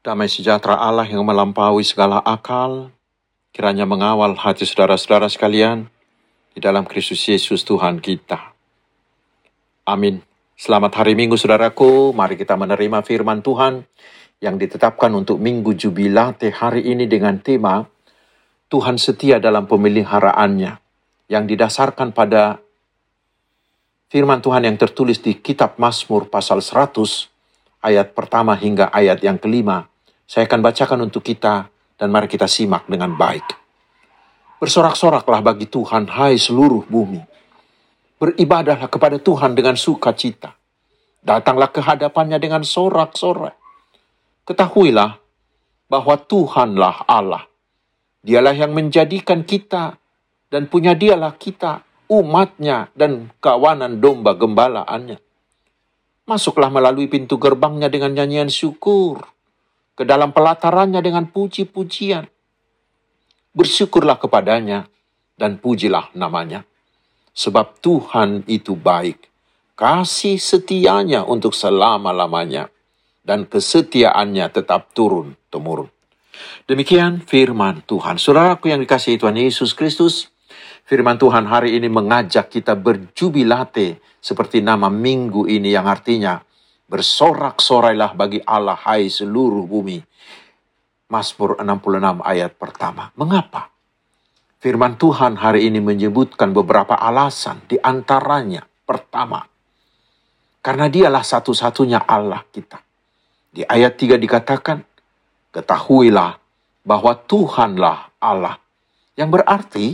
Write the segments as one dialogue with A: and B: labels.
A: Damai sejahtera Allah yang melampaui segala akal, kiranya mengawal hati saudara-saudara sekalian di dalam Kristus Yesus Tuhan kita. Amin. Selamat hari Minggu saudaraku, mari kita menerima firman Tuhan yang ditetapkan untuk Minggu Jubilate hari ini dengan tema Tuhan setia dalam pemeliharaannya yang didasarkan pada firman Tuhan yang tertulis di kitab Mazmur pasal 100 ayat pertama hingga ayat yang kelima. Saya akan bacakan untuk kita dan mari kita simak dengan baik. Bersorak-soraklah bagi Tuhan, hai seluruh bumi. Beribadahlah kepada Tuhan dengan sukacita. Datanglah ke hadapannya dengan sorak-sorai. Ketahuilah bahwa Tuhanlah Allah. Dialah yang menjadikan kita dan punya dialah kita, umatnya dan kawanan domba gembalaannya Masuklah melalui pintu gerbangnya dengan nyanyian syukur. Ke dalam pelatarannya dengan puji-pujian. Bersyukurlah kepadanya dan pujilah namanya. Sebab Tuhan itu baik. Kasih setianya untuk selama-lamanya. Dan kesetiaannya tetap turun-temurun. Demikian firman Tuhan. Saudaraku yang dikasihi Tuhan Yesus Kristus, firman Tuhan hari ini mengajak kita berjubilate seperti nama minggu ini yang artinya bersorak-sorailah bagi Allah hai seluruh bumi. Mazmur 66 ayat pertama. Mengapa? Firman Tuhan hari ini menyebutkan beberapa alasan di antaranya. Pertama, karena dialah satu-satunya Allah kita. Di ayat 3 dikatakan, ketahuilah bahwa Tuhanlah Allah. Yang berarti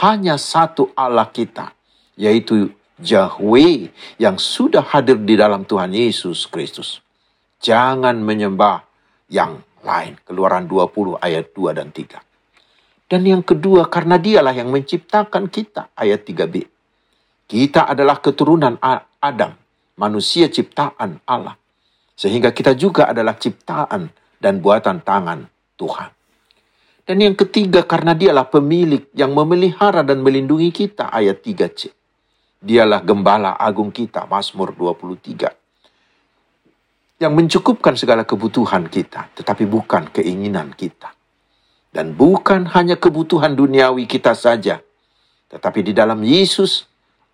A: hanya satu Allah kita, yaitu Yahweh yang sudah hadir di dalam Tuhan Yesus Kristus. Jangan menyembah yang lain. Keluaran 20 ayat 2 dan 3. Dan yang kedua, karena dialah yang menciptakan kita. Ayat 3b. Kita adalah keturunan Adam, manusia ciptaan Allah. Sehingga kita juga adalah ciptaan dan buatan tangan Tuhan. Dan yang ketiga karena dialah pemilik yang memelihara dan melindungi kita ayat 3c. Dialah gembala agung kita Mazmur 23. Yang mencukupkan segala kebutuhan kita tetapi bukan keinginan kita. Dan bukan hanya kebutuhan duniawi kita saja. Tetapi di dalam Yesus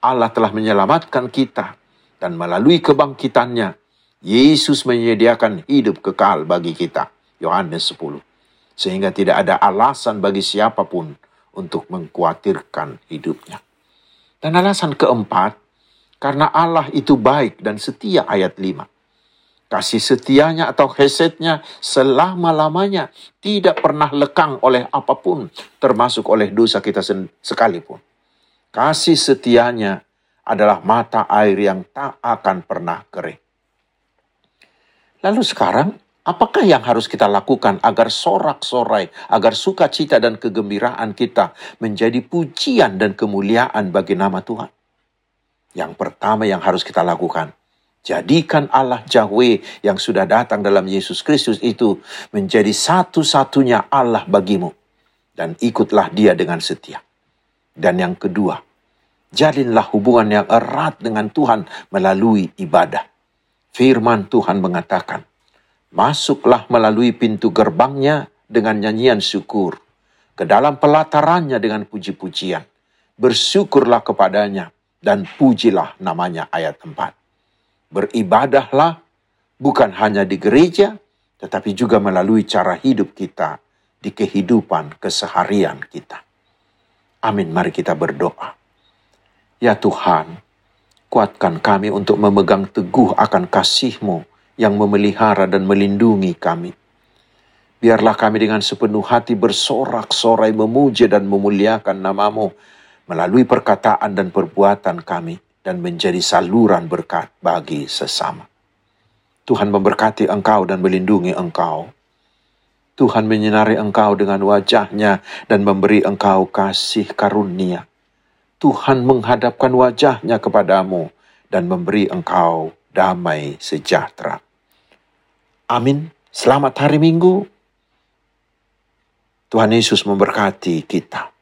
A: Allah telah menyelamatkan kita dan melalui kebangkitannya Yesus menyediakan hidup kekal bagi kita. Yohanes 10 sehingga tidak ada alasan bagi siapa pun untuk mengkhawatirkan hidupnya. Dan alasan keempat, karena Allah itu baik dan setia ayat 5. Kasih setianya atau hesetnya selama-lamanya tidak pernah lekang oleh apa pun, termasuk oleh dosa kita sekalipun. Kasih setianya adalah mata air yang tak akan pernah kering. Lalu sekarang, Apakah yang harus kita lakukan agar sorak-sorai, agar sukacita dan kegembiraan kita menjadi pujian dan kemuliaan bagi nama Tuhan? Yang pertama yang harus kita lakukan, jadikan Allah Yahweh yang sudah datang dalam Yesus Kristus itu menjadi satu-satunya Allah bagimu. Dan ikutlah dia dengan setia. Dan yang kedua, jalinlah hubungan yang erat dengan Tuhan melalui ibadah. Firman Tuhan mengatakan, Masuklah melalui pintu gerbangnya dengan nyanyian syukur. Ke dalam pelatarannya dengan puji-pujian. Bersyukurlah kepadanya dan pujilah namanya ayat 4. Beribadahlah bukan hanya di gereja, tetapi juga melalui cara hidup kita di kehidupan keseharian kita. Amin, mari kita berdoa. Ya Tuhan, kuatkan kami untuk memegang teguh akan kasih-Mu yang memelihara dan melindungi kami. Biarlah kami dengan sepenuh hati bersorak-sorai memuja dan memuliakan namamu melalui perkataan dan perbuatan kami dan menjadi saluran berkat bagi sesama. Tuhan memberkati engkau dan melindungi engkau. Tuhan menyinari engkau dengan wajahnya dan memberi engkau kasih karunia. Tuhan menghadapkan wajahnya kepadamu dan memberi engkau damai sejahtera. Amin. Selamat hari Minggu. Tuhan Yesus memberkati kita.